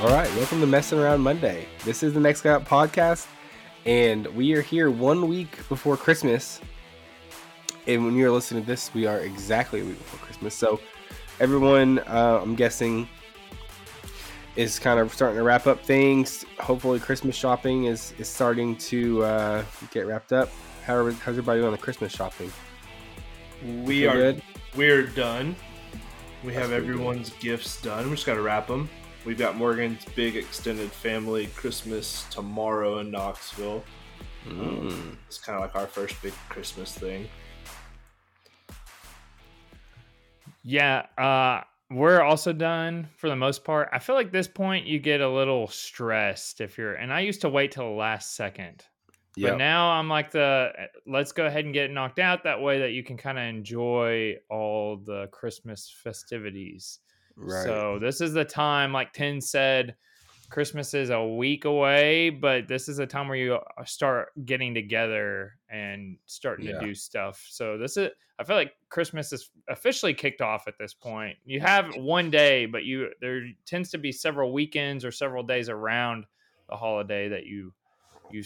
All right, welcome to Messing Around Monday. This is the Next Guy Up podcast, and we are here one week before Christmas. And when you're listening to this, we are exactly a week before Christmas. So, everyone, uh, I'm guessing, is kind of starting to wrap up things. Hopefully, Christmas shopping is is starting to uh, get wrapped up. How are, how's everybody doing on the Christmas shopping? We Feel are good? we're done. We That's have pretty good. everyone's gifts done. We just got to wrap them. We've got Morgan's big extended family Christmas tomorrow in Knoxville. Mm. It's kind of like our first big Christmas thing. Yeah, uh, we're also done for the most part. I feel like this point you get a little stressed if you're, and I used to wait till the last second, but now I'm like the let's go ahead and get knocked out that way that you can kind of enjoy all the Christmas festivities. right. So this is the time, like Tin said, Christmas is a week away, but this is a time where you uh, start getting together and starting Yeah. to do stuff. So this is, I feel like Christmas is officially kicked off at this point. You have one day, but you there tends to be several weekends or several days around the holiday that you you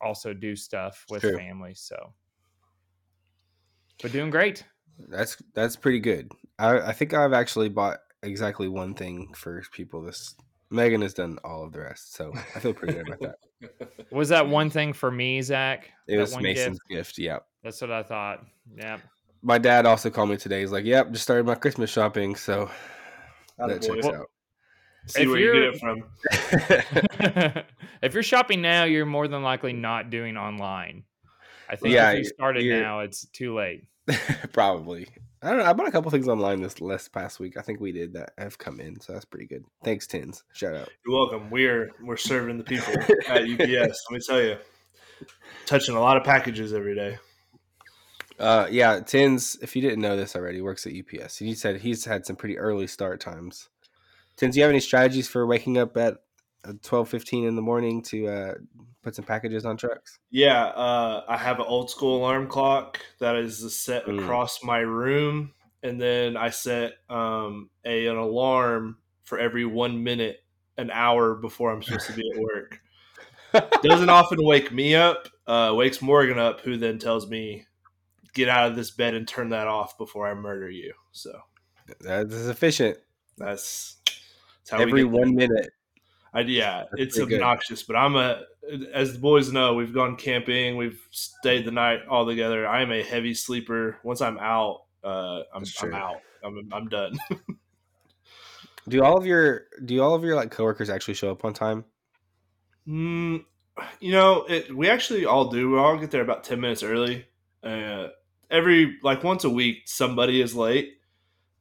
also do stuff with True. family. So, but doing great. That's that's pretty good. I, I think I've actually bought exactly one thing for people. This Megan has done all of the rest, so I feel pretty good about that. Was that one mm. thing for me, Zach? It That was Mason's gift? gift. Yeah. That's what I thought. Yeah. My dad also called me today. He's like, "Yep, just started my Christmas shopping." So that Attaboy. checks out. See If where you get it from. if you're shopping now, you're more than likely not doing online. I think Yeah, if you started now, it's too late. Probably. I don't know. I bought a couple things online this last past week. I think we did that have come in, so that's pretty good. Thanks, Tins. Shout out. You're welcome. We're we're serving the people at UPS. Let me tell you, touching a lot of packages every day. Uh, yeah, Tins. If you didn't know this already, works at UPS. He said he's had some pretty early start times. Tins, do you have any strategies for waking up at uh, twelve fifteen in the morning to uh, put some packages on trucks? Yeah, uh, I have an old school alarm clock that is set Mm. across my room, and then I set um, a an alarm for every one minute, an hour before I'm supposed to be at work. Doesn't often wake me up. Uh, wakes Morgan up, who then tells me, "Get out of this bed and turn that off before I murder you." So That's efficient. that's, that's how Every we get there. one minute. I, yeah, That's it's pretty good. obnoxious, but I'm a, as the boys know, we've gone camping, we've stayed the night all together. I am a heavy sleeper. Once I'm out, uh, I'm, I'm out. I'm, I'm done. Do all of your do all of your like coworkers actually show up on time? mm, you know, it, we actually all do. We all get there about 10 minutes early. Uh, every, like once a week, somebody is late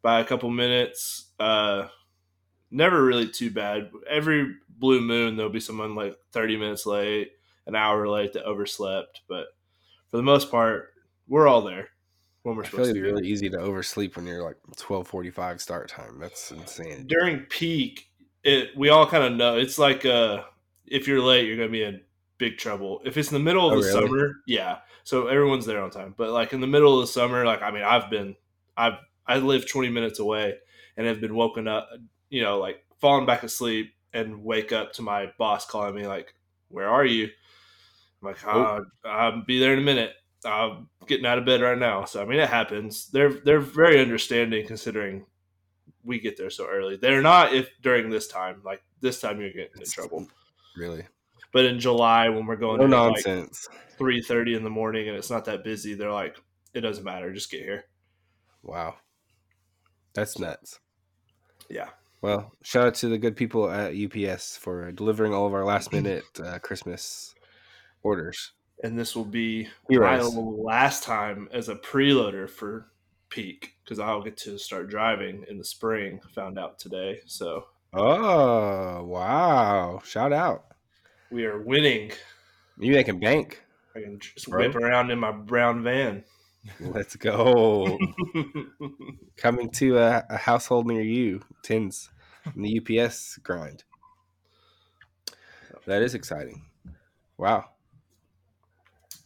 by a couple minutes. Uh, never really too bad. Every blue moon, there'll be someone like 30 minutes late, an hour late that overslept. But for the most part, we're all there when we're I supposed to be really easy to oversleep when you're like twelve forty five start time. That's insane. During peak, it we all kind of know. It's like uh, if you're late, you're going to be in big trouble. If it's in the middle of Oh, the really? summer, yeah. So everyone's there on time. But like in the middle of the summer, like I mean, I've been, I've, I live 20 minutes away and have been woken up, you know, like falling back asleep and wake up to my boss calling me like, "Where are you?" I'm like, Oh. uh, "I'll be there in a minute. I'm getting out of bed right now." So I mean, it happens. They're they're very understanding considering we get there so early. They're not if during this time, like this time, you're getting in trouble. Really, But in July, when we're going no at, like nonsense. three thirty in the morning and it's not that busy, they're like, "It doesn't matter. Just get here." Wow, that's nuts. Yeah. Well, shout out to the good people at UPS for delivering all of our last minute uh, Christmas orders. and this will be my last time as a preloader for peak because I'll get to start driving in the spring. Found out today, so Oh wow! Shout out. we are winning. You making bank? I can just Bro. whip around in my brown van. Let's go. Coming to a, a household near you, tins in the UPS grind. That is exciting. Wow.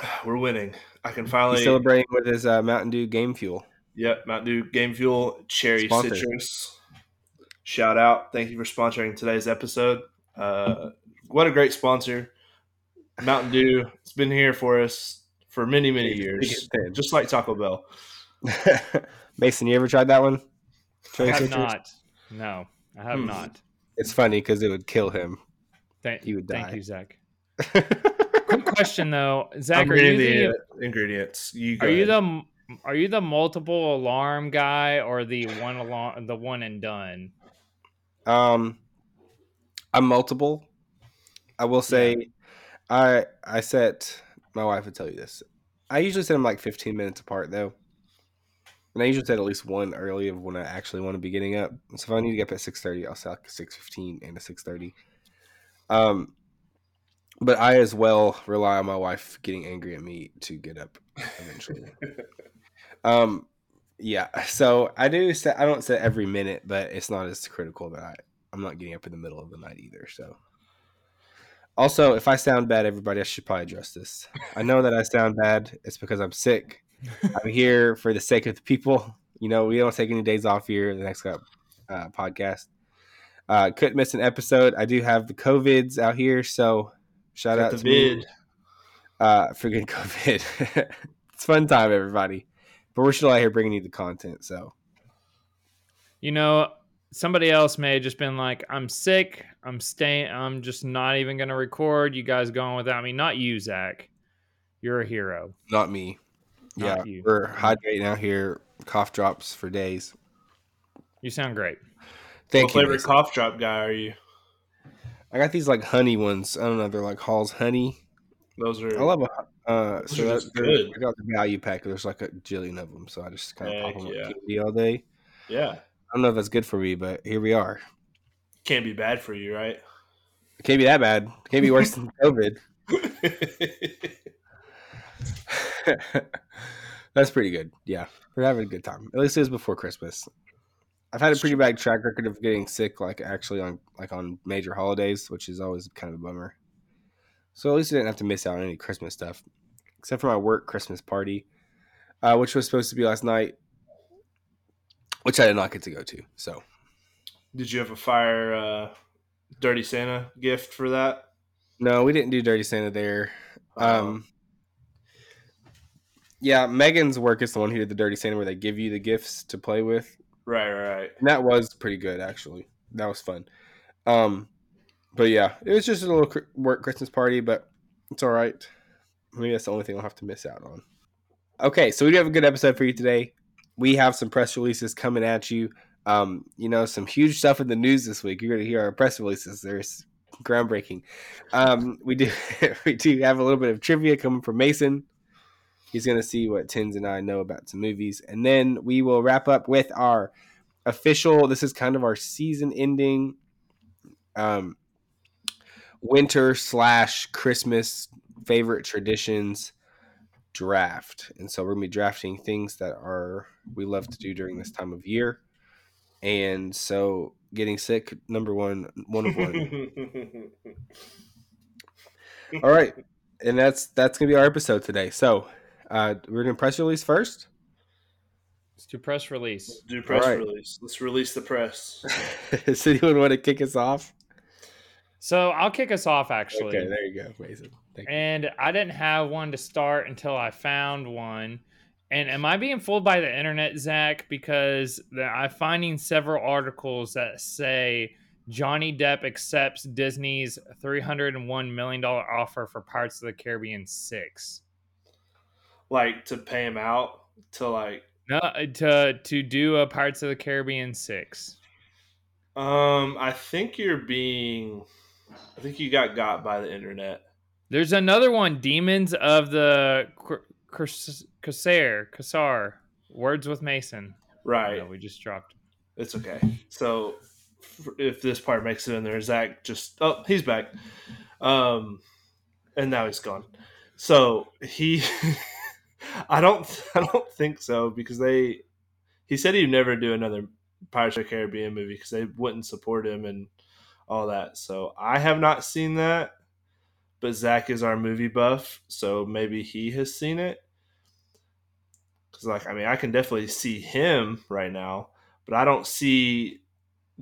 we're winning. I can He's finally. celebrating with his uh, Mountain Dew Game Fuel. Yep, Mountain Dew Game Fuel Cherry Sponsor. Citrus. Shout out! Thank you for sponsoring today's episode. Uh, what a great sponsor, Mountain Dew. It's been here for us for many, many years, just like Taco Bell. Mason, you ever tried that one? I have citrus? not. No, I have Hmm. not. It's funny because it would kill him. Thank, He would thank you, Zach. Quick question though, Zach, I'm are you the the ingredients? You go are you ahead. the are you the multiple alarm guy or the one alarm the one and done? Um, I'm multiple. I will say, I I set my wife would tell you this. I usually set them like 15 minutes apart though, and I usually set at least one early of when I actually want to be getting up. So if I need to get up at 6:30, I'll set like a 6:15 and a 6:30. Um, but I as well rely on my wife getting angry at me to get up eventually. um, yeah. So I do set. I don't set every minute, but it's not as critical that I I'm not getting up in the middle of the night either. So. Also, if I sound bad, everybody, I should probably address this. I know that I sound bad. It's because I'm sick. I'm here for the sake of the people. You know, we don't take any days off here. The next Cup uh, podcast. Uh, couldn't miss an episode. I do have the COVIDs out here, so shout Got out the to me vid. uh, for getting COVID. it's fun time, everybody. But we're still out here bringing you the content. So You know, somebody else may have just been like, "I'm sick. I'm staying. I'm just not even going to record. You guys going without me." Not you, Zach. You're a hero. not me. Not yeah, you. we're hydrating out here. Cough drops for days. You sound great. Thank what you. flavor Mason. cough drop guy are you? I got these like honey ones. I don't know. They're like Halls honey. Those are. I love a. Uh, so are that, just they're- good. I got the value pack. There's like a jillion of them, so I just kind of pop them yeah. all day. yeah, I don't know if that's good for me, but here we are. can't be bad for you, right? It can't be that bad. It can't be worse than COVID. That's pretty good. Yeah, we're having a good time. At least it was before Christmas. I've had a pretty bad track record of getting sick, like actually on like on major holidays, which is always kind of a bummer. So at least I didn't have to miss out on any Christmas stuff, except for my work Christmas party, uh, which was supposed to be last night, which I did not get to go to. So Did you have a fire uh, dirty Santa gift for that? no, we didn't do Dirty Santa there. Oh. Um, yeah, Megan's work is the one who did the Dirty Santa, where they give you the gifts to play with. Right, right, right. And that was pretty good actually. That was fun. Um, but yeah, it was just a little work Christmas party, but it's all right. Maybe that's the only thing I'll have to miss out on. Okay, so we do have a good episode for you today. We have some press releases coming at you. Um, you know, some huge stuff in the news this week. You're going to hear our press releases. There's groundbreaking. Um, we do we do have a little bit of trivia coming from Mason. He's going to see what Tins and I know about some movies, and then we will wrap up with our official. This is kind of our season ending, um, winter slash Christmas favorite traditions draft, and so we're gonna be drafting things that are we love to do during this time of year, and so getting sick number one one of one. All right, and that's that's gonna be our episode today. So uh, we're gonna press release first. Let's do press release. Do press All right. release. Let's release the press. Does anyone want to kick us off? So I'll kick us off actually. Okay, there you go, Mason. Thank you. And I didn't have one to start until I found one. And am I being fooled by the internet, Zach? Because I'm finding several articles that say Johnny Depp accepts Disney's $301 million offer for Pirates of the Caribbean 6. like to pay him out to like No, to to do a Pirates of the Caribbean 6. um I think you're being I think you got got by the internet. There's another one, Demons of the Cassar, Cassar, Words with Mason. Right. Yeah, we just dropped. It's okay. So if this part makes it in there, Zach just oh he's back, um, and now he's gone. So he, I don't I don't think so because they he said he'd never do another Pirates of the Caribbean movie because they wouldn't support him and all that. So I have not seen that, but Zach is our movie buff, so maybe he has seen it. Because, like, I mean, I can definitely see him right now, but I don't see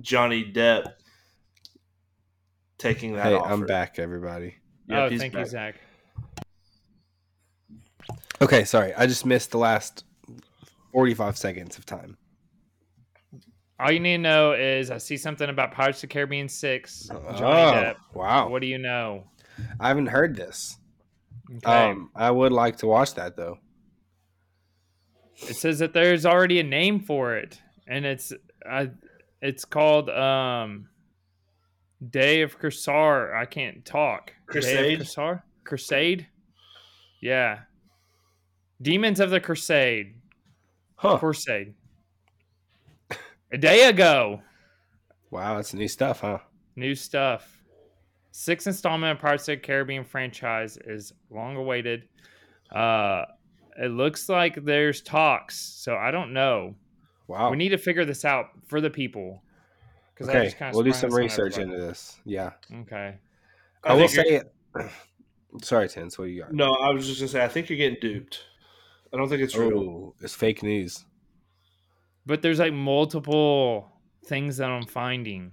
Johnny Depp taking that. Hey, offer. I'm back, everybody. Yep, oh, he's thank you. Zach. Okay, sorry. I just missed the last 45 seconds of time. All you need to know is I see something about Pirates of the Caribbean 6. Johnny oh, Depp. wow. What do you know? I haven't heard this. Okay. Um, I would like to watch that though. it says that there's already a name for it, and it's uh, it's called um, Day of Crusade. I can't talk. Day Crusade? of Crusade? Crusade? Yeah. Demons of the Crusade. Huh. Crusade. A day ago. Wow, that's new stuff, huh? New stuff. Sixth installment of Pirates of the Caribbean franchise is long awaited. Uh, it looks like there's talks, so I don't know. Wow. We need to figure this out for the people. 'Cause I okay, just kinda we'll do some research into this. Yeah. Okay. I, will say Sorry, Tins, what do you got? No, I was just gonna say I think you're getting duped. I don't think it's real. Oh, it's fake news. But there's like multiple things that I'm finding.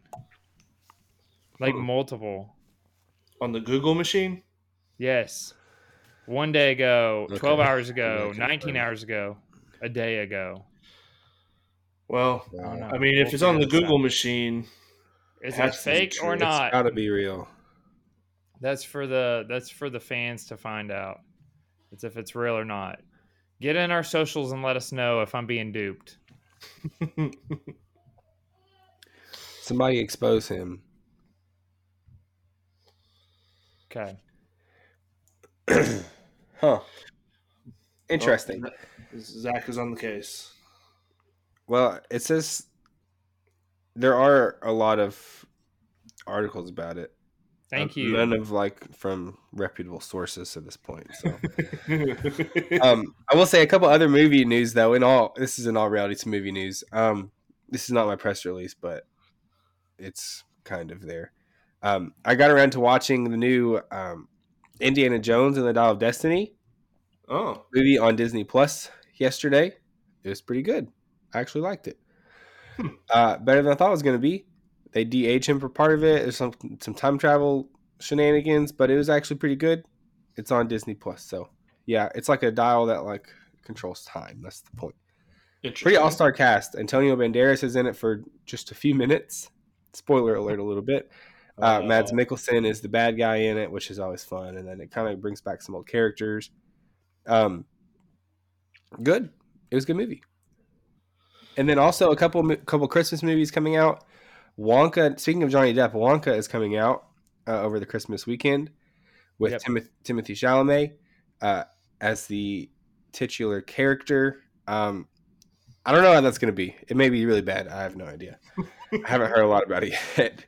Like Hmm. multiple. On the Google machine? Yes. One day ago, 12 hours ago, Okay, 19 hours ago, a day ago. Well, I don't. I mean, if it's on the Google machine, Is it has to be fake or not? It's gotta be real. That's for the that's for the fans to find out. It's if it's real or not. Get in our socials and let us know if I'm being duped. Somebody expose him. Okay. Huh. Interesting. Oh, Zach is on the case. Well, it says there are a lot of articles about it. Thank Uh, you. None of like from reputable sources at this point. So, um, I will say a couple other movie news though. In all, this is in all reality, it's movie news. Um, this is not my press release, but it's kind of there. Um, I got around to watching the new um, Indiana Jones and the Dial of Destiny oh, movie on Disney Plus yesterday. It was pretty good. I actually liked it. Hmm. Uh, better than I thought it was going to be. They de-age him for part of it. There's some some time travel shenanigans, but it was actually pretty good. It's on Disney Plus, so yeah, it's like a dial that like controls time. That's the point. Pretty all star cast. Antonio Banderas is in it for just a few minutes. Spoiler alert, a little bit. Uh, Mads Mikkelsen is the bad guy in it, which is always fun, and then it kind of brings back some old characters. Um, good. It was a good movie. And then also a couple couple Christmas movies coming out. Wonka. Speaking of Johnny Depp, Wonka is coming out uh, over the Christmas weekend with Yep. Timoth- Timothy Chalamet uh, as the titular character. Um, I don't know how that's going to be. It may be really bad. I have no idea. I haven't heard a lot about it yet.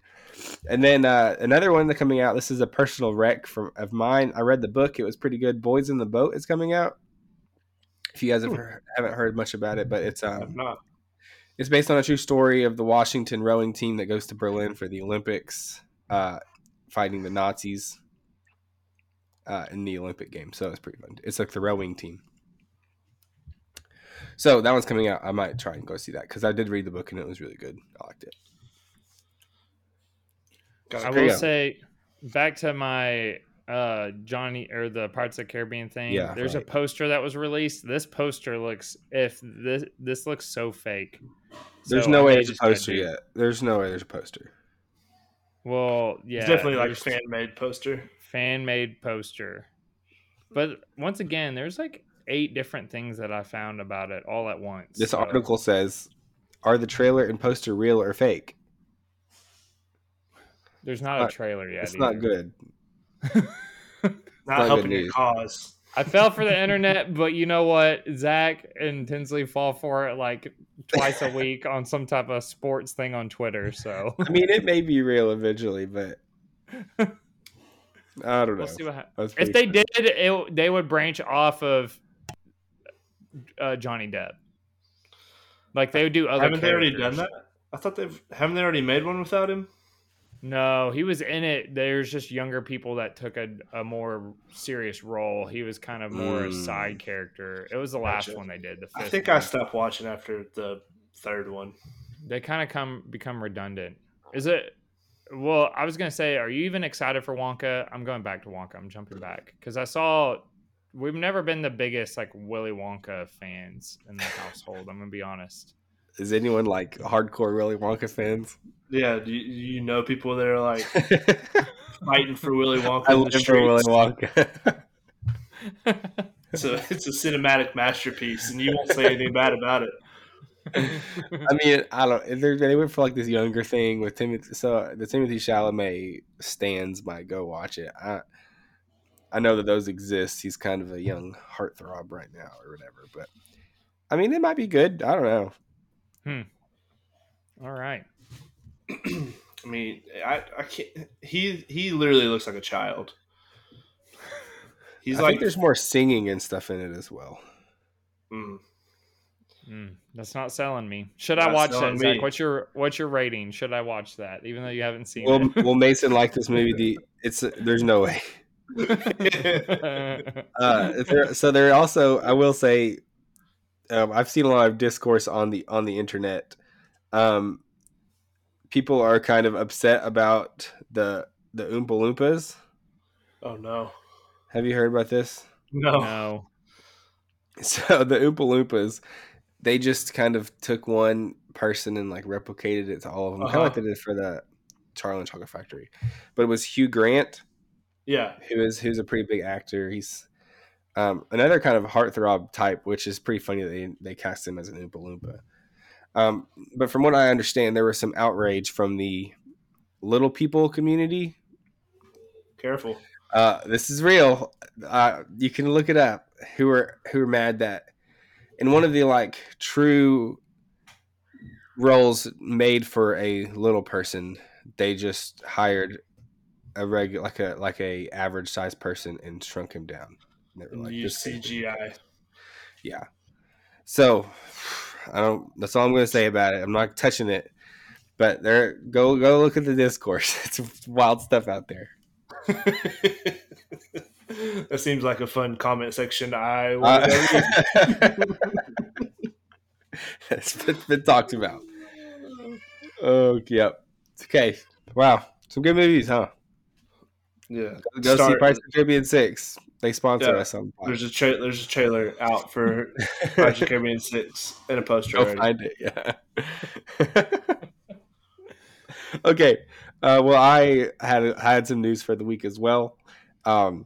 And then uh, another one that coming out. This is a personal rec from of mine. I read the book. It was pretty good. Boys in the Boat is coming out. If you guys have Hmm. heard, haven't heard much about it, but it's um, not. it's based on a true story of the Washington rowing team that goes to Berlin for the Olympics, uh, fighting the Nazis uh, in the Olympic Games. So it's pretty fun. It's like the rowing team. So that one's coming out. I might try and go see that because I did read the book and it was really good. I liked it. Got I it. There you will go. say back to my uh Johnny or the Parts of the Caribbean thing. Yeah, there's a poster that was released. This poster looks if this this looks so fake. There's So no I way may there's a poster yet. There's no way there's a poster. Well, yeah, It's definitely like a fan made poster. fan made poster. But once again, there's like eight different things that I found about it all at once. This So, article says, "Are the trailer and poster real or fake?" There's not not- a trailer yet. It's not good. Not not helping your cause. I fell for the internet, but you know what? Zach and Tinsley fall for it like twice a week on some type of sports thing on Twitter. So I mean, it may be real eventually, but I don't know. we'll see what happens. If they funny. did, it, they would branch off of uh, Johnny Depp. Like they would do other. Haven't they already done that? I thought they've haven't they already made one without him? No, he was in it. There's just younger people that took a, a more serious role. He was kind of more a Mm. side character. It was the last Gotcha. one they did. The I think one. I stopped watching after the third one. they kind of come become redundant. Is it? Well, I was gonna say, are you even excited for Wonka? I'm going back to Wonka. I'm jumping back because I saw we've never been the biggest like Willy Wonka fans in the household. I'm gonna be honest. Is anyone like hardcore Willy Wonka fans? Yeah, do you, you know people that are like fighting for Willy Wonka I in live for Willy? Wonka. It's a it's a cinematic masterpiece, and you won't say anything bad about it. I mean, I don't. they're- went for like this younger thing with Timothy. So the Timothy Chalamet stands might go watch it. I I know that those exist. He's kind of a young heartthrob right now, or whatever. But I mean, it might be good. I don't know. All right. I mean, I, I can't. He he literally looks like a child. He's I like think there's more singing and stuff in it as well. mm, Mm, that's not selling me. Should I watch selling that? Zach? What's your what's your rating? Should I watch that, even though you haven't seen Well, it? well, Mason like this movie. The it's there's no way. Uh, there, so there also, I will say, um, I've seen a lot of discourse on the on the internet. Um, people are kind of upset about the the Oompa Loompas. oh no, Have you heard about this? no, no. So the Oompa Loompas, they just kind of took one person and like replicated it to all of them, kind of like Uh-huh. they did for the Charlie and Chocolate Factory. But it was Hugh Grant yeah, who is who's a pretty big actor. He's um, another kind of heartthrob type, which is pretty funny that they, they cast him as an Oompa Loompa. Um, but from what I understand, there was some outrage from the little people community. careful. Uh, this is real. Uh, you can look it up. Who are who are mad that in one of the like true roles made for a little person, they just hired a regular like a like a average sized person and shrunk him down. They were And like, use "This can't CGI. yeah. So I don't. That's all I'm going to say about it. I'm not touching it. But there, go go look at the discourse. It's wild stuff out there. that seems like a fun comment section. I Uh, want to read. it's been, been talked about. Oh, yep. Okay. Wow. Some good movies, huh? Yeah, Go, go see Start- Price of Caribbean Six. They sponsor Yeah. us on. There's a tra- there's a trailer out for Pirates of the Caribbean Six and a poster Go already. find it. Yeah. okay. Uh, well, I had had some news for the week as well. Um,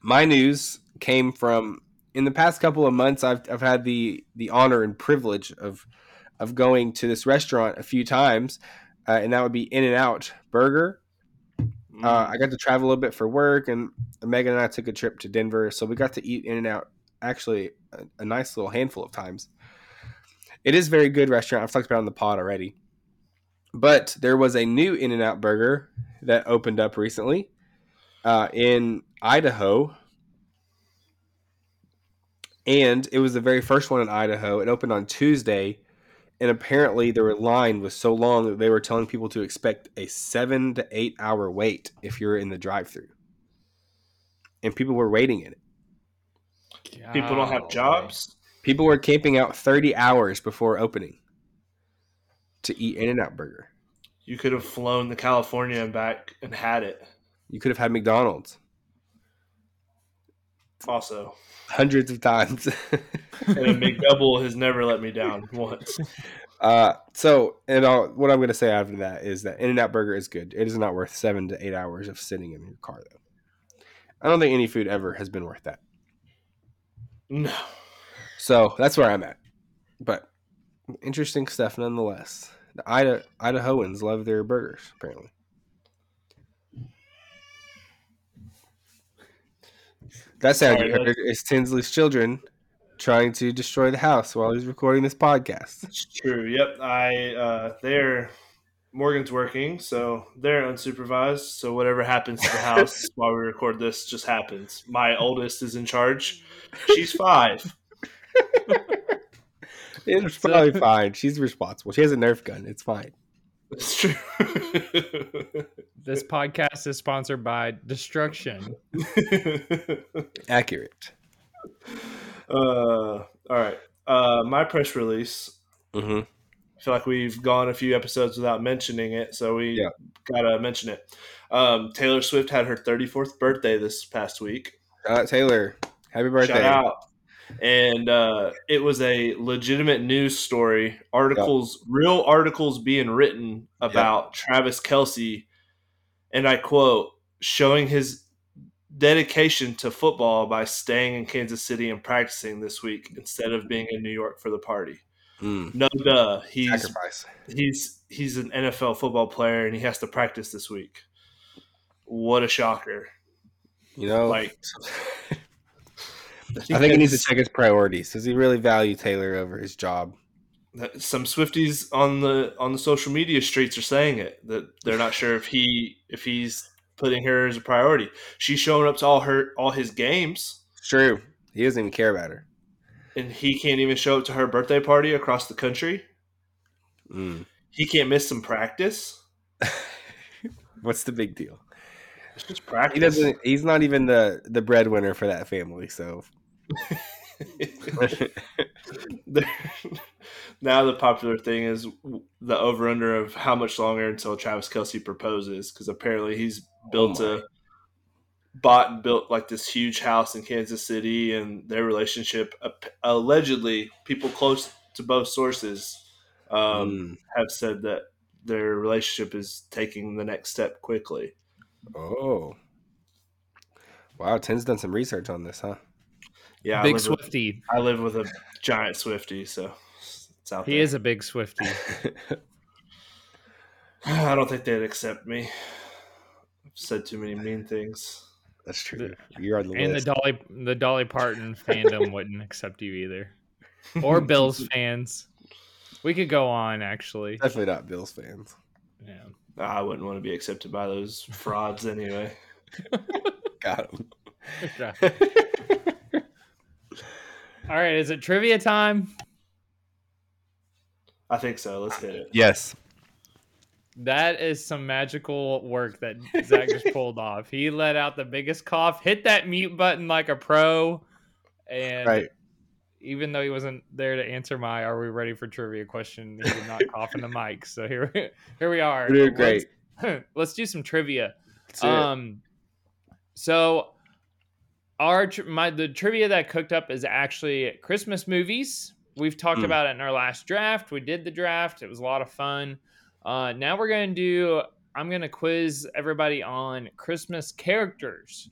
my news came from in the past couple of months. I've I've had the the honor and privilege of of going to this restaurant a few times, uh, and that would be In and Out Burger. Mm. Uh, I got to travel a little bit for work, and Megan and I took a trip to Denver, so we got to eat In and Out actually a, a nice little handful of times. It is a very good restaurant. I've talked about it on the pod already, but there was a new In and Out burger that opened up recently uh, in Idaho, and it was the very first one in Idaho. It opened on Tuesday, and apparently the line was so long that they were telling people to expect a seven to eight hour wait if you're in the drive-through, and people were waiting in it. People don't have jobs. People were camping out 30 hours before opening to eat In and Out Burger. You could have flown to California and back and had it. You could have had McDonald's Also, hundreds of times. and a McDouble has never let me down once. uh, so, and I'll, what I'm going to say after that is that In and Out Burger is good. It is not worth seven to eight hours of sitting in your car, though. I don't think any food ever has been worth that. No, So that's where I'm at. But interesting stuff nonetheless. The Ida, Idahoans love their burgers, apparently. That sound Sorry, you heard is Tinsley's children trying to destroy the house while he's recording this podcast. it's true. Yep, I uh, they're Morgan's working, so they're unsupervised. So whatever happens to the house while we record this just happens. My oldest is in charge. She's five. It's probably fine. She's responsible. She has a Nerf gun. It's fine. That's true. This podcast is sponsored by Destruction. Accurate. uh, all right. Uh, my press release. Mm-hmm. I feel like we've gone a few episodes without mentioning it, so we Yeah. gotta mention it. Um, Taylor Swift had her 34th birthday this past week. Shout out Taylor. Happy birthday. Shout out. And uh, it was a legitimate news story. Articles, real articles being written about Travis Kelce, and I quote, showing his dedication to football by staying in Kansas City and practicing this week instead of being in New York for the party. Mm, No duh. He's sacrifice. he's he's an NFL football player and he has to practice this week. What a shocker. You know, Like I think he needs to check his priorities. Does he really value Taylor over his job? That some Swifties on the on the social media streets are saying it that they're not sure if he if he's putting her as a priority. She's showing up to all her all his games, It's true. He doesn't even care about her. and he can't even show up to her birthday party across the country. Mm. He can't miss some practice. What's the big deal? It's just practice. He doesn't. He's not even the the breadwinner for that family. So now the popular thing is the over under of how much longer until Travis Kelce proposes because apparently he's built Oh a bought and built like this huge house in Kansas City and their relationship allegedly people close to both sources um, Mm. have said that their relationship is taking the next step quickly. Oh. Wow, Tim's done some research on this, huh? Yeah, I big with, Swifty. I live with a giant Swifty, so it's out He there. is a big Swifty. I don't think they'd accept me. I've said too many mean things. That's true. You're on the and the. Dolly the Dolly Parton fandom wouldn't accept you either. Or Bills fans. We could go on actually. Definitely not Bills fans. Yeah. I wouldn't want to be accepted by those frauds anyway. Got him. All right, is it trivia time? I think so. Let's hit it. yes. That is some magical work that Zach just pulled off. He let out the biggest cough, hit that mute button like a pro, and Right. even though he wasn't there to answer my "Are we ready for trivia?" question, he did not cough in the mic. So here, here we are. You're great. Let's, let's do some trivia. That's it. Um, so our my the trivia that cooked up is actually Christmas movies. We've talked Hmm. about it in our last draft. We did the draft. It was a lot of fun. Uh, now we're gonna do. I'm gonna quiz everybody on Christmas characters.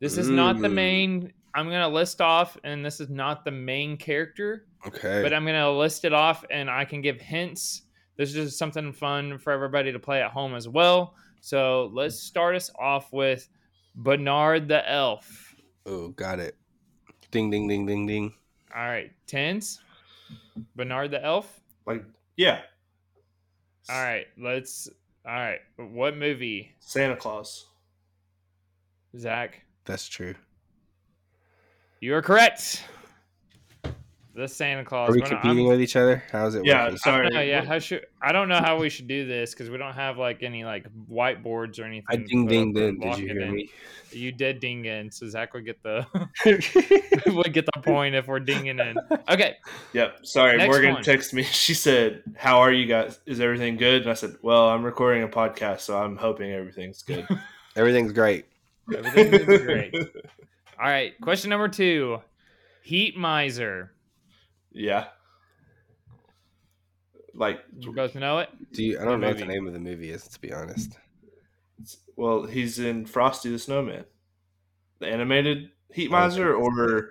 This is not the Mm. main. I'm gonna list off, and this is not the main character okay. but I'm gonna list it off and I can give hints. This is just something fun for everybody to play at home as well. So let's start us off with Bernard the Elf. oh, got it. Ding, ding, ding, ding, ding. All right, Tins. Bernard the Elf. Like, yeah, All right, let's. All right, what movie? Santa Claus. Zach, That's true. you are correct. The Santa Claus. Are we We're competing I'm- with each other? How's it Yeah, working? sorry. No, yeah, how should I don't know how we should do this because we don't have like any like whiteboards or anything. I to ding ding up or ding. Did you it hear in. me? You did ding in, so Zach would get the would get the point if we're dinging in. Okay, Yep. Sorry, Next Morgan one. texted me. She said, "How are you guys? Is everything good?" And I said, "Well, I'm recording a podcast, so I'm hoping everything's good." Everything's great. everything is great. All right, question number two: Heat miser. Yeah. Like, You both know it. Do you? I don't know what the name of the movie is. To be honest. well, he's in Frosty the Snowman, the animated Heat Oh, Miser, or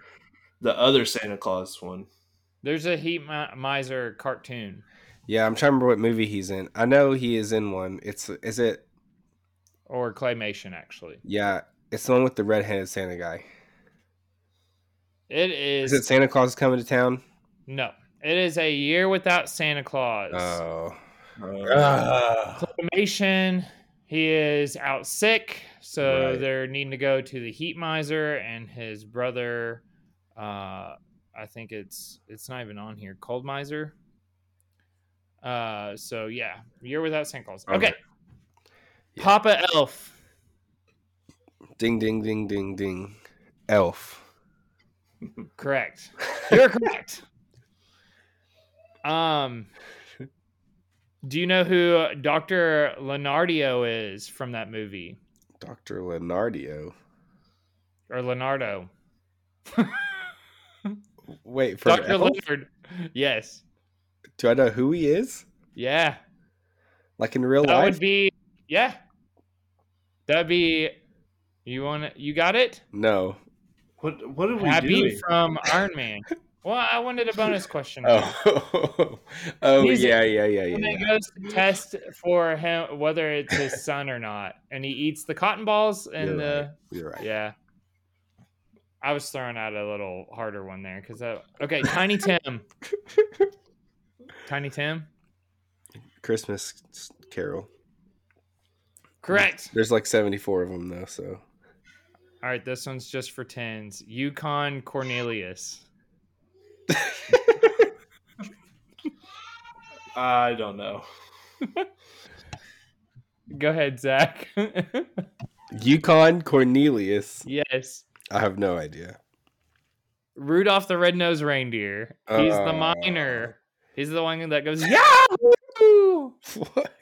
the other Santa Claus one. There's a heat miser cartoon Yeah, I'm trying to remember what movie he's in. I know he is in one. It's is it? or claymation. Actually, Yeah, it's the one with the red-headed Santa guy. it Is is. it Santa Claus is coming to town? No, it is a year without Santa Claus. Oh. Uh, Claymation. He is out sick, so Right. they're needing to go to the heat miser and his brother. Uh, I think it's it's not even on here. Cold miser. Uh, so yeah, Year Without Santa Claus. All Okay. Yeah. Papa Elf. Ding ding ding ding ding. Elf. Correct. You're correct. Um, do you know who Doctor Leonardo is from that movie Dr. Leonardo. or Leonardo? Wait, for Doctor Elf? Leonard. Yes. Do I know who he is? Yeah. Like in real That life? That would be. Yeah. That'd be. You want You got it. No. What what are we Happy doing? from Iron Man. Well, I wanted a bonus question. Oh, oh, oh. oh He's- yeah, yeah, yeah, yeah. when it yeah. goes to test for him whether it's his son or not, and he eats the cotton balls and You're the right. You're right. yeah. I was throwing out a little harder one there because uh, okay, Tiny Tim, Tiny Tim, Christmas Carol. correct. There's like 74 of them though, so All right, this one's just for Tins. Yukon Cornelius. I don't know. Go ahead, Zach. Yukon Cornelius. yes, I have no idea. Rudolph the Red-Nosed Reindeer. He's the Uh. miner. He's the one that goes Yahoo! What?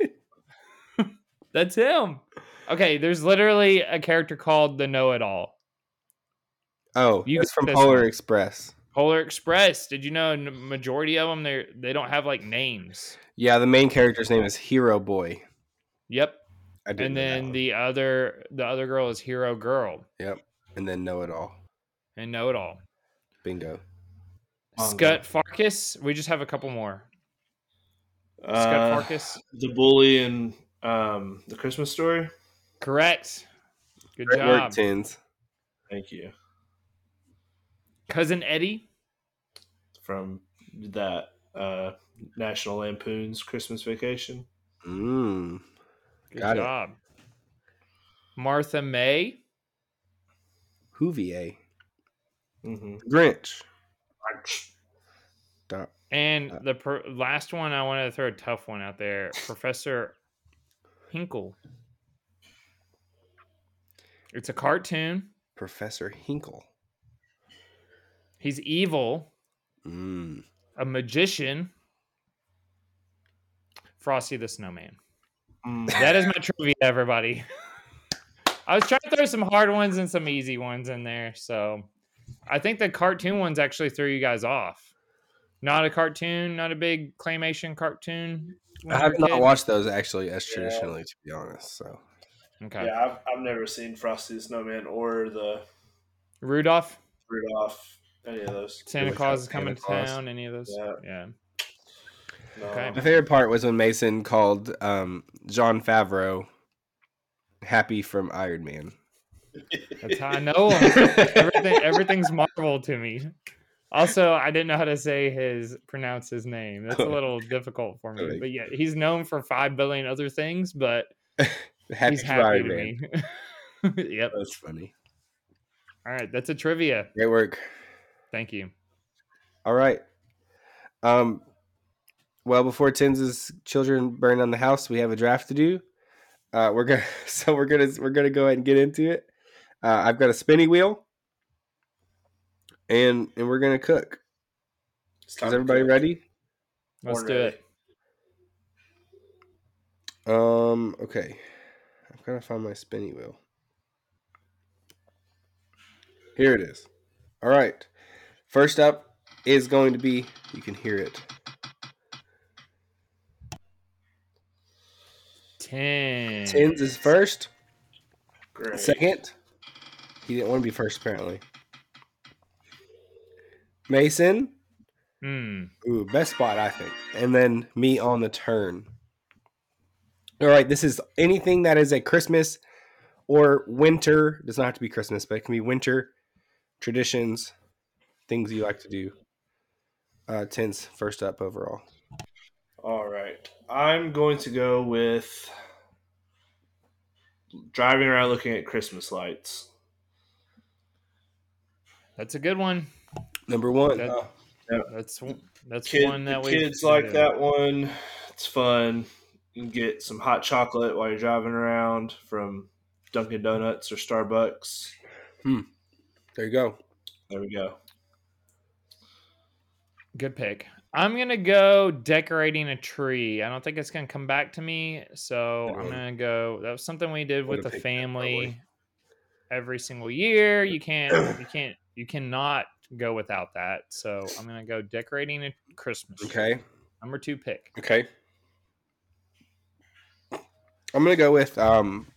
That's him. Okay, there's literally a character called the Know It All. Oh, You that's from this Polar one. Express. Polar Express. Did you know majority of them they they don't have like names? Yeah, the main character's name is Hero Boy. Yep. I did And then one. the other the other girl is Hero Girl Yep. And then Know It All. and Know It All. Bingo. Manga. Scut Farkas. We just have a couple more. Scut Uh, Farkas. the bully in um, the Christmas story. Correct. Good Great job. work, Tins. Thank you Cousin Eddie. From that uh, National Lampoon's Christmas Vacation. Mmm. Good Got it. Martha May. Whovier. Mm-hmm. Grinch. Doc- And Uh, the per- last one, I wanted to throw a tough one out there. Professor Hinkle. It's a cartoon. Professor Hinkle. He's evil, Mmm. a magician. Frosty the Snowman. Mm. That is my trivia, everybody. I was trying to throw some hard ones and some easy ones in there. So I think the cartoon ones actually threw you guys off. Not a cartoon, not a big claymation cartoon. I have a not kid? watched those actually as Yeah. traditionally, to be honest. So Okay. Yeah, I've, I've never seen Frosty the Snowman or the Rudolph, Rudolph, any of those. Santa Claus is Santa coming to Claus. town. Any of those? Yeah. Yeah. No. Okay. my favorite part was when Mason called um, Jon Favreau happy from Iron Man. That's how I know him. Everything, everything's Marvel to me. Also, I didn't know how to say his pronounce his name. That's a little difficult for me. But yeah, he's known for five billion other things, but Happy he's happy Iron to Man. me. yep. That's funny. All right, that's a trivia. Great work. Thank you. All right. Um. Well, before Tins's children burn down the house, we have a draft to do. Uh, we're gonna so we're gonna we're gonna go ahead and get into it. Uh, I've got a spinny wheel, and and we're gonna cook. It's time Is everybody cook. ready? Let's Born do ready. it. Um. Okay. I'm gonna find my spinny wheel. Here it is. All right. First up is going to be. You can hear it. Ten. Tins is first. Great. Second. He didn't want to be first, apparently. Mason. Hmm. Ooh, best spot, I think. And then me on the turn. All right, this is anything that is a Christmas or winter. Does not have to be Christmas, but it can be winter traditions, things you like to do. Uh, Tins first up overall. All right. I'm going to go with driving around looking at Christmas lights. That's a good one. Number one. That- uh, That's that's Kid, one that we kids like that one. It's fun. You can get some hot chocolate while you're driving around from Dunkin' Donuts or Starbucks. There you go. There we go. Good pick. I'm gonna go decorating a tree. I don't think it's gonna come back to me, so I'm gonna go. That was something we did with the family every single year. You can't, you can't, you cannot go without that. So I'm gonna go decorating a Christmas. tree. Okay. Number two pick. Okay. I'm gonna go with um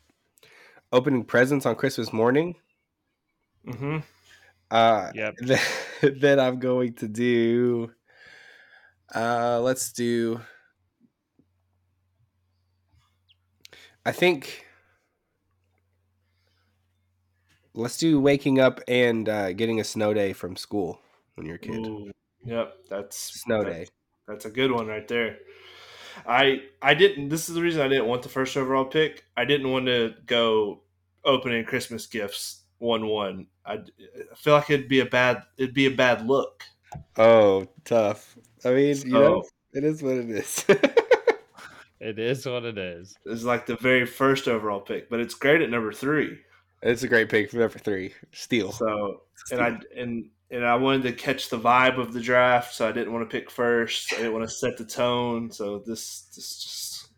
opening presents on Christmas morning. Mm-hmm. Uh Yep. then, then I'm going to do uh let's do I think let's do waking up and uh, getting a snow day from school when you're a kid. Ooh, yep, that's Snow that's- day. That's a good one right there. I I didn't. This is the reason I didn't want the first overall pick. I didn't want to go opening Christmas gifts one one. I, I feel like it'd be a bad it'd be a bad look. Oh, tough. I mean, you know, it is what it is. It is what it is. It's like the very first overall pick, but it's great at number three. it's a great pick for number three. Steal. So and I and and I wanted to catch the vibe of the draft, so I didn't want to pick first. I didn't want to set the tone. So this this just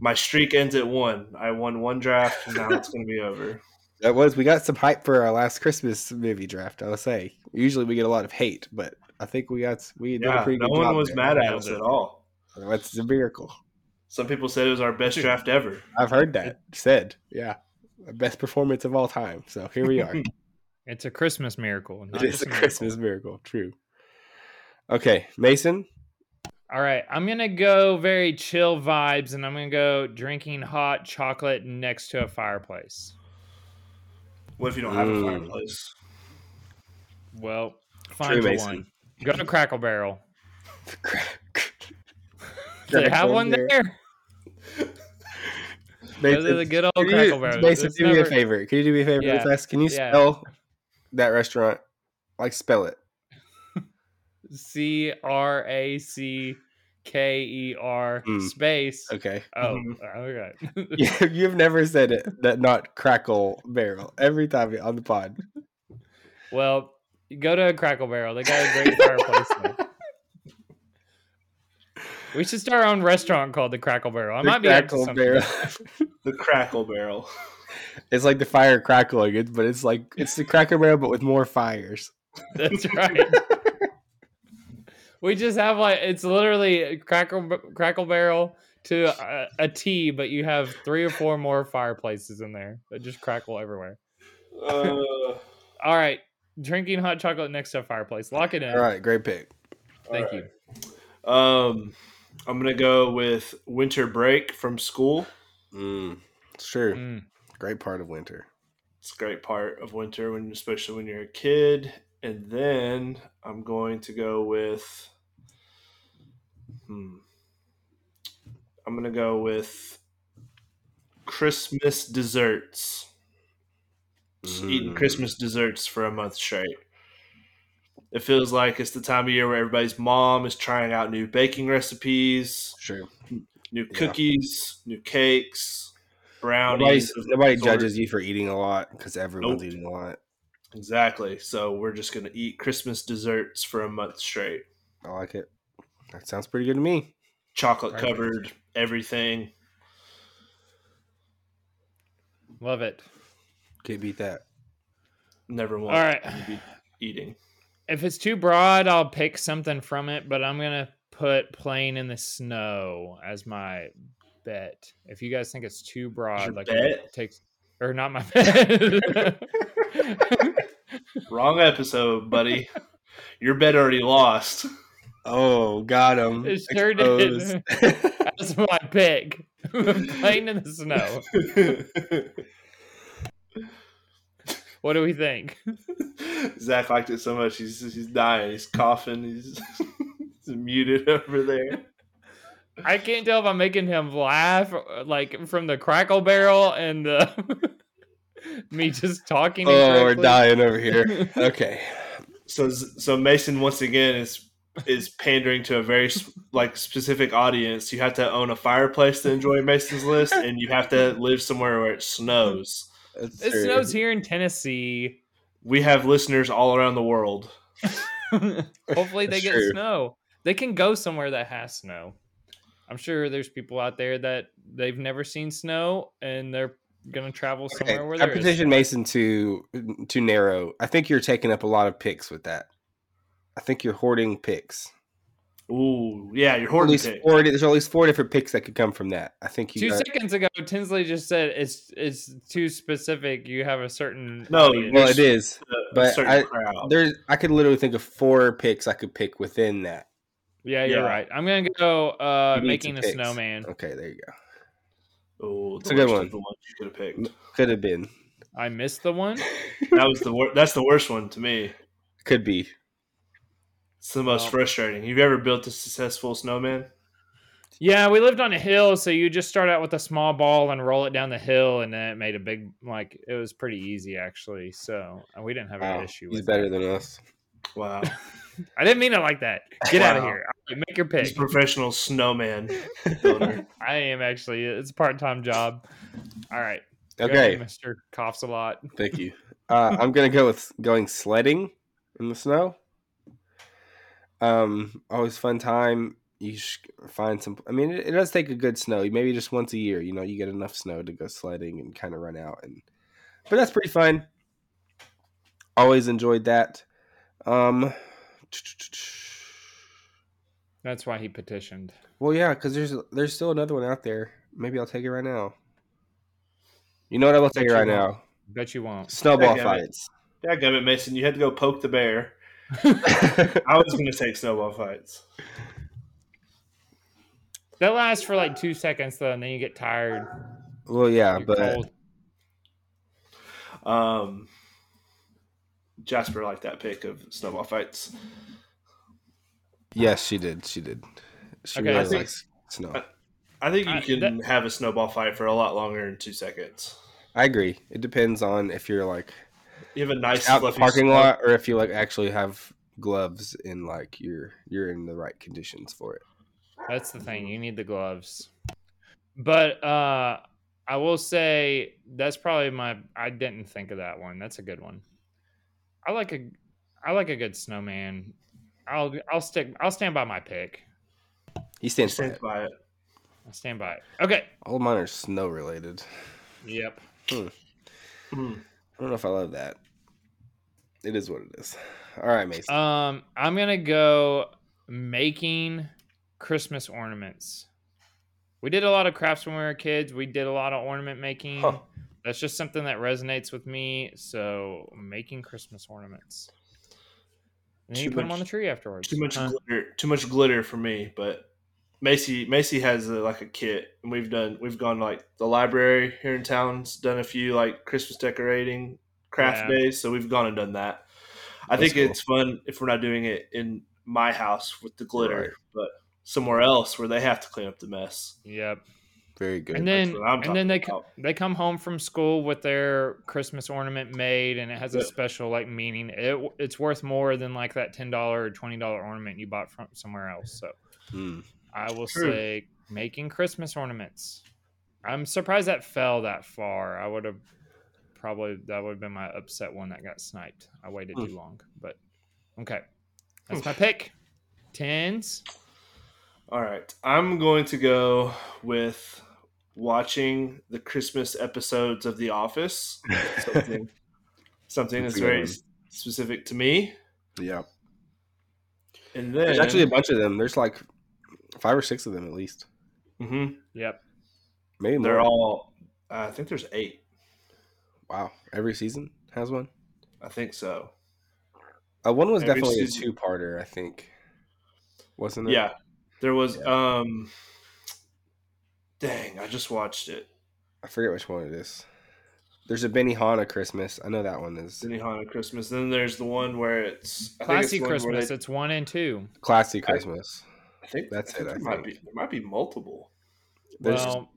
my streak ends at one. I won one draft, and now it's going to be over. That was we got some hype for our last Christmas movie draft. I'll say. Usually we get a lot of hate, but I think we got we did a pretty no good one job was there. mad at us at all. That's a miracle. Some people said it was our best draft ever. I've heard that said. Yeah, best performance of all time. So here we are. It's a Christmas miracle. it not is a miracle. Christmas miracle. True. Okay, Mason. All right, I'm gonna go very chill vibes, and I'm gonna go drinking hot chocolate next to a fireplace. What if you don't have a Mm. fireplace? Well, find True, one. Go to Crackle Barrel. Do Do they have one there? Those are the good old Can Crackle you, Barrel. Mason, It's do me a favor. Can you do me a favor real Yeah, fast? Can you yeah. spell that restaurant? Like spell it. C R A C K E R Mm. space. Okay. Oh, Mhm. okay. You, you've never said it that not crackle barrel every time on the pod. well, go to a Crackle Barrel. They got a great fireplace there. We should start our own restaurant called the Crackle Barrel. I The might be up to crackle something. barrel. The Crackle Barrel. it's like the fire crackling, it- but it's like it's the cracker barrel, but with more fires. That's right. We just have like it's literally a crackle crackle barrel to a, a T, but you have three or four more fireplaces in there that just crackle everywhere. Uh, All right, drinking hot chocolate next to a fireplace. Lock it in. All right, great pick. Thank all you. you. Um, I'm gonna go with winter break from school. Mm, it's true. Mm, Great part of winter. It's a great part of winter when, especially when you're a kid. And then I'm going to go with. Hmm. I'm gonna go with Christmas desserts. Just eating Mm. Christmas desserts for a month straight. It feels like it's the time of year where everybody's mom is trying out new baking recipes, True. new Yeah. cookies, new cakes, brownies. of nobody judges you for eating a lot because everyone's Nope. eating a lot. Exactly. So we're just gonna eat Christmas desserts for a month straight. I like it. That sounds pretty good to me. Chocolate Perfect. covered everything. love it. Can't beat that. Never want All right. to be eating. If it's too broad, I'll pick something from it, but I'm gonna put playing in the snow as my bet. If you guys think it's too broad, your like bet? it takes or not my bet. Wrong episode, buddy. Your bet already lost. Oh, got him. It sure did. That's my pick. playing in the snow. What do we think? Zach liked it so much. He's he's dying. He's coughing. He's, he's muted over there. I can't tell if I'm making him laugh, like from the crackle barrel and the me just talking. oh, we're dying over here. Okay. So so Mason once again is is pandering to a very like specific audience. You have to own a fireplace to enjoy Mason's list, and you have to live somewhere where it snows. That's It true. snows here in Tennessee. We have listeners all around the world. Hopefully they That's get true. snow. They can go somewhere that has snow. I'm sure there's people out there that they've never seen snow and they're gonna travel Okay, somewhere where I there is. petition Mason to to narrow. I think you're taking up a lot of picks with that. I think you're hoarding picks. Ooh, yeah, you're At hoarding least picks. four, there's at least four different picks that could come from that. I think you Two got, seconds ago, Tinsley just said it's it's too specific. You have a certain No, audience. well, it is. a- a but certain I- crowd. There's I could literally think of four picks I could pick within that. Yeah, you're Yeah. right. I'm gonna go uh You making some a picks. snowman. Okay, there you go. Oh, It's a good one. The ones you could have picked. Could have been. I missed the one. That was the wor- That's the worst one to me. Could be. It's the most Well- frustrating. You've ever built a successful snowman? Yeah, we lived on a hill, so you just start out with a small ball and roll it down the hill, and then it made a big like it was pretty easy actually. So we didn't have Wow, an issue. he's with better that. than us. Wow, I didn't mean it like that. Get out of here. All right, make your he's pick. a professional snowman. I am actually. It's a part time job. All right. Okay, ahead, Mister coughs a lot. thank you. Uh, I'm gonna go with going sledding in the snow. Um, always fun time. You find some. I mean, it, it does take a good snow. Maybe just once a year. You know, you get enough snow to go sledding and kind of run out. And but that's pretty fun. Always enjoyed that. Um, That's why he petitioned. well, yeah, because there's there's still another one out there. Maybe I'll take it right now. You know what? I will take it right now. won't. Bet you won't. Snowball Dadgummit. fights. Dadgummit, Mason, you had to go poke the bear. I was going to take snowball fights. That lasts for like two seconds though, and then you get tired. well, yeah, You're but cold. Um, Jasper liked that pick of snowball fights. yes, she did. She did. She Okay, really I think- likes snow. I- I think you I- can have a snowball fight for a lot longer than two seconds. I agree. It depends on if you're like You have a nice out fluffy parking snow- lot or if you like actually have gloves and like you're you're in the right conditions for it. That's the thing. You need the gloves. But uh I will say that's probably my I didn't think of that one. That's a good one. I like a I like a good snowman. I'll I'll stick I'll stand by my pick. He stands by Stand it. by it. I'll stand by it. Okay. All mine are snow related. Yep. Hmm. I don't know if I love that. It is what it is. All right, Mason. Um I'm gonna go making Christmas ornaments. We did a lot of crafts when we were kids. We did a lot of ornament making. Huh. That's just something that resonates with me. So making Christmas ornaments. And then you Too put them on the tree afterwards. Too much Huh? glitter. Too much glitter for me. But Macy, Macy has a, like a kit, and we've done. We've gone like the library here in town's done a few like Christmas decorating craft Yeah. days. So we've gone and done that. I That's think cool. it's fun if we're not doing it in my house with the glitter, Right. but somewhere else where they have to clean up the mess. Yep. Very good. And then and then they talking co- they come home from school with their Christmas ornament made, and it has a special like meaning. It it's worth more than like that ten dollar or twenty dollar ornament you bought from somewhere else. So Hmm. I will True. say making Christmas ornaments. I'm surprised that fell that far. I would have probably that would have been my upset one that got sniped. I waited too long, but okay, that's my pick. Tins. All right. I'm going to go with watching the Christmas episodes of The Office. Something, something That's that's very one. specific to me. Yeah. And then There's actually a bunch of them. There's like five or six of them at least. Mhm. Yep. Maybe more. they're all. I think there's eight. Wow. Every season has one. I think so. Uh, one was Every definitely a two-parter, I think. Wasn't it? Yeah, there was. Yeah. Um, dang, I just watched it. I forget which one it is. There's a Benny Benihana Christmas. I know that one is Disney Haunted Christmas. Then there's the one where it's I think it's Classy one Christmas. they- It's one and two. classy Christmas. I think That's I think it, I There might think. be there might be multiple. There's well,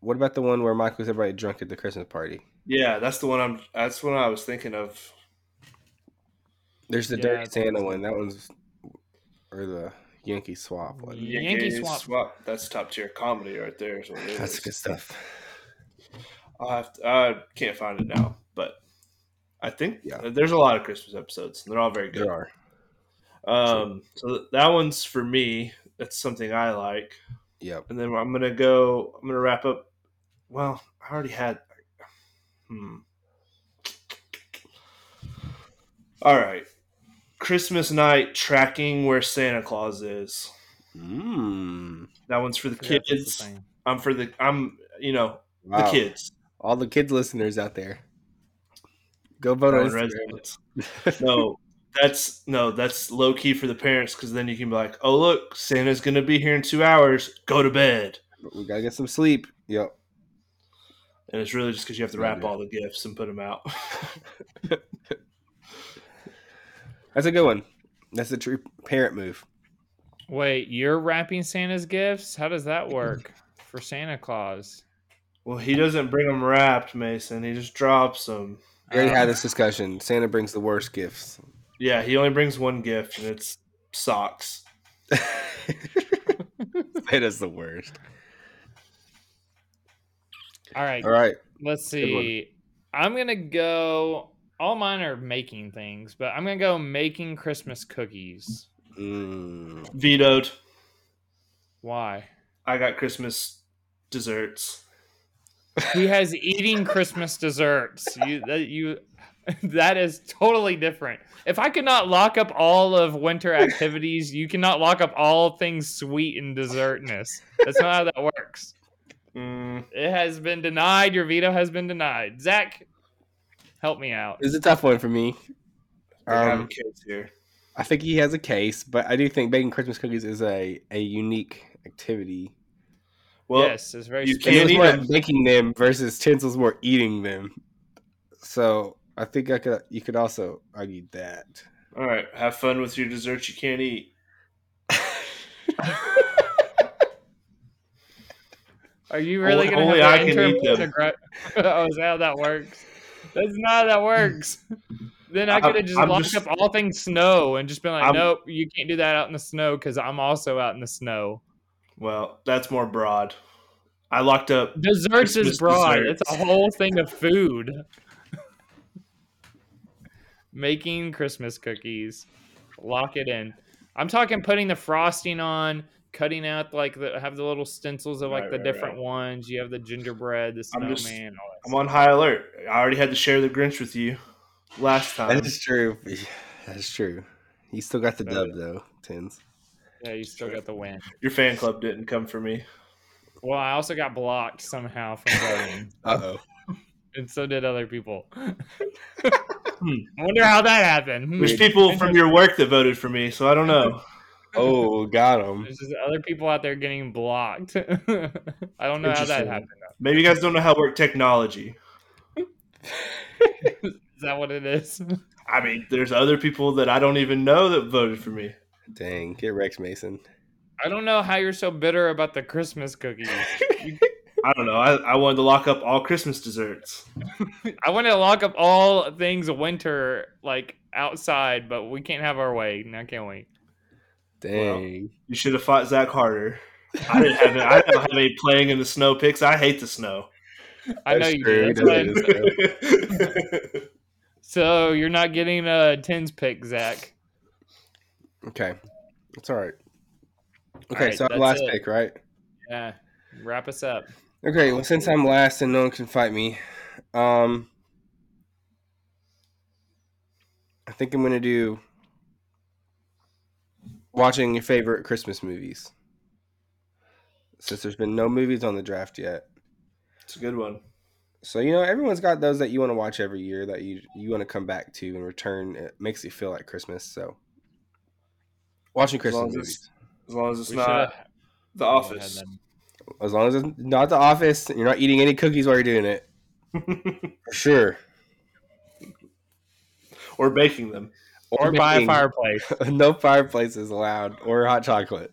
what about the one where Michael's everybody drunk at the Christmas party? Yeah, that's the one I'm. That's what I was thinking of. There's the Yeah, Dirty Santa one. That one's or the Yankee swap one. Yankee swap. That's top tier comedy right there. Is what it That's is. good stuff. I'll have to, I can't find it now, but I think Yeah. there's a lot of Christmas episodes. and They're all very good. There are. Um, so that one's for me. That's something I like. Yep. And then I'm gonna go. I'm gonna wrap up. Well, I already had. Hmm. All right. Christmas night tracking where Santa Claus is. Mm. That one's for the Yeah, the kids. I'm for the. I'm. You know Wow. the kids. All the kids listeners out there. Go vote on Growing Instagram. residents. no, that's no, that's low key for the parents because then you can be like, oh look, Santa's gonna be here in two hours. Go to bed. we gotta get some sleep. Yep. And it's really just because you have to wrap dude. all the gifts and put them out. That's a good one. That's a true parent move. Wait, you're wrapping Santa's gifts? How does that work for Santa Claus? well, he doesn't bring them wrapped, Mason. He just drops them. We already Uh, had this discussion. Santa brings the worst gifts. Yeah, he only brings one gift, and it's socks. Santa's the worst. All right, All right. let's see. I'm gonna go. All mine are making things, but I'm gonna go making Christmas cookies. Mm. Vetoed. Why? I got Christmas desserts. He has eating Christmas desserts. You that you that is totally different. If I could not lock up all of winter activities, you cannot lock up all things sweet and dessertness. That's not how that works. Mm, It has been denied. Your veto has been denied. Zach, help me out. It's a tough one for me. I have Um, kids here. I think he has a case, but I do think baking Christmas cookies is a, a unique activity. Well, yes, it's very you specific. can't Can't eat more them. baking them versus Tinsley's more eating them. So I think I could you could also argue that. all right, have fun with your desserts you can't eat. Are you really going to only have I an can intern eat put them. a gra- oh, is that how that works? That's not how that works. Then I could have just I'm locked just- up all things snow and just been like, I'm- nope, you can't do that out in the snow because I'm also out in the snow. Well, that's more broad. I locked up. Desserts Christmas is broad. desserts. It's a whole thing of food. Making Christmas cookies. Lock it in. I'm talking putting the frosting on, cutting out like the have the little stencils of like Right, the right, different right. ones. You have the gingerbread, the I'm just- all that I'm on high alert. I already had to share the Grinch with you last time. That is true. That's true. You still got the dub yeah. though, Tins. Yeah, you still got the win. Your fan club didn't come for me. Well, I also got blocked somehow from voting, Uh oh. and so did other people. Hmm, I wonder how that happened. Hmm. There's people from your work that voted for me, so I don't know. Oh, got him. There's just other people out there getting blocked. I don't know how that Interesting. happened. Maybe you guys don't know how to work technology. Is that what it is? I mean, there's other people that I don't even know that voted for me. Dang, get Rex Mason. I don't know how you're so bitter about the Christmas cookies. I don't know. I, I wanted to lock up all Christmas desserts. I wanted to lock up all things winter, like outside, but we can't have our way. Now, can we? Dang. You should have fought Zach harder. I didn't have any, I don't have any playing in the snow picks. I hate the snow. I know That's you true. do. That's He what doesn't I- so you're not getting a Tins pick, Zach. Okay. That's all right. Okay, right, so I'm last it. pick, right? Yeah. Wrap us up. Okay, well since I'm last and no one can fight me, um I think I'm gonna do watching your favorite Christmas movies. Since there's been no movies on the draft yet. it's a good one. So you know everyone's got those that you want to watch every year that you you want to come back to and return. It makes you feel like Christmas. So watching Christmas as movies. as long as it's We not The Office. As long as it's not the office, you're not eating any cookies while you're doing it. For sure. or baking them. Or buy a fireplace. no fireplaces allowed or hot chocolate.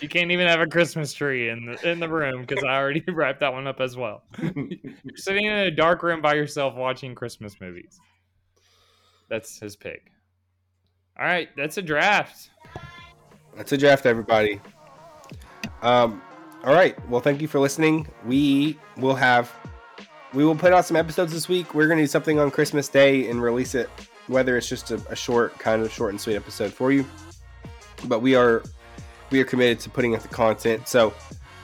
You can't even have a Christmas tree in the in the room because I already wrapped that one up as well. You're sitting in a dark room by yourself watching Christmas movies. That's his pick. All right, that's a draft. That's a draft, everybody. Um, all right. Well, thank you for listening. We will have, we will put out some episodes this week. We're going to do something on Christmas Day and release it, whether it's just a, a short, kind of short and sweet episode for you. But we are, we are committed to putting out the content. So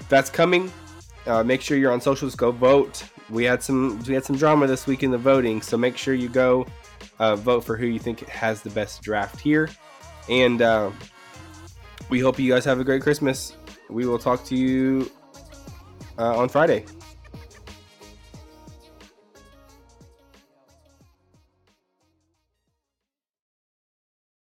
that's coming. Uh, make sure you're on socials. Go vote. We had some, we had some drama this week in the voting. So make sure you go uh, vote for who you think has the best draft here. And uh, we hope you guys have a great Christmas. We will talk to you uh, on Friday.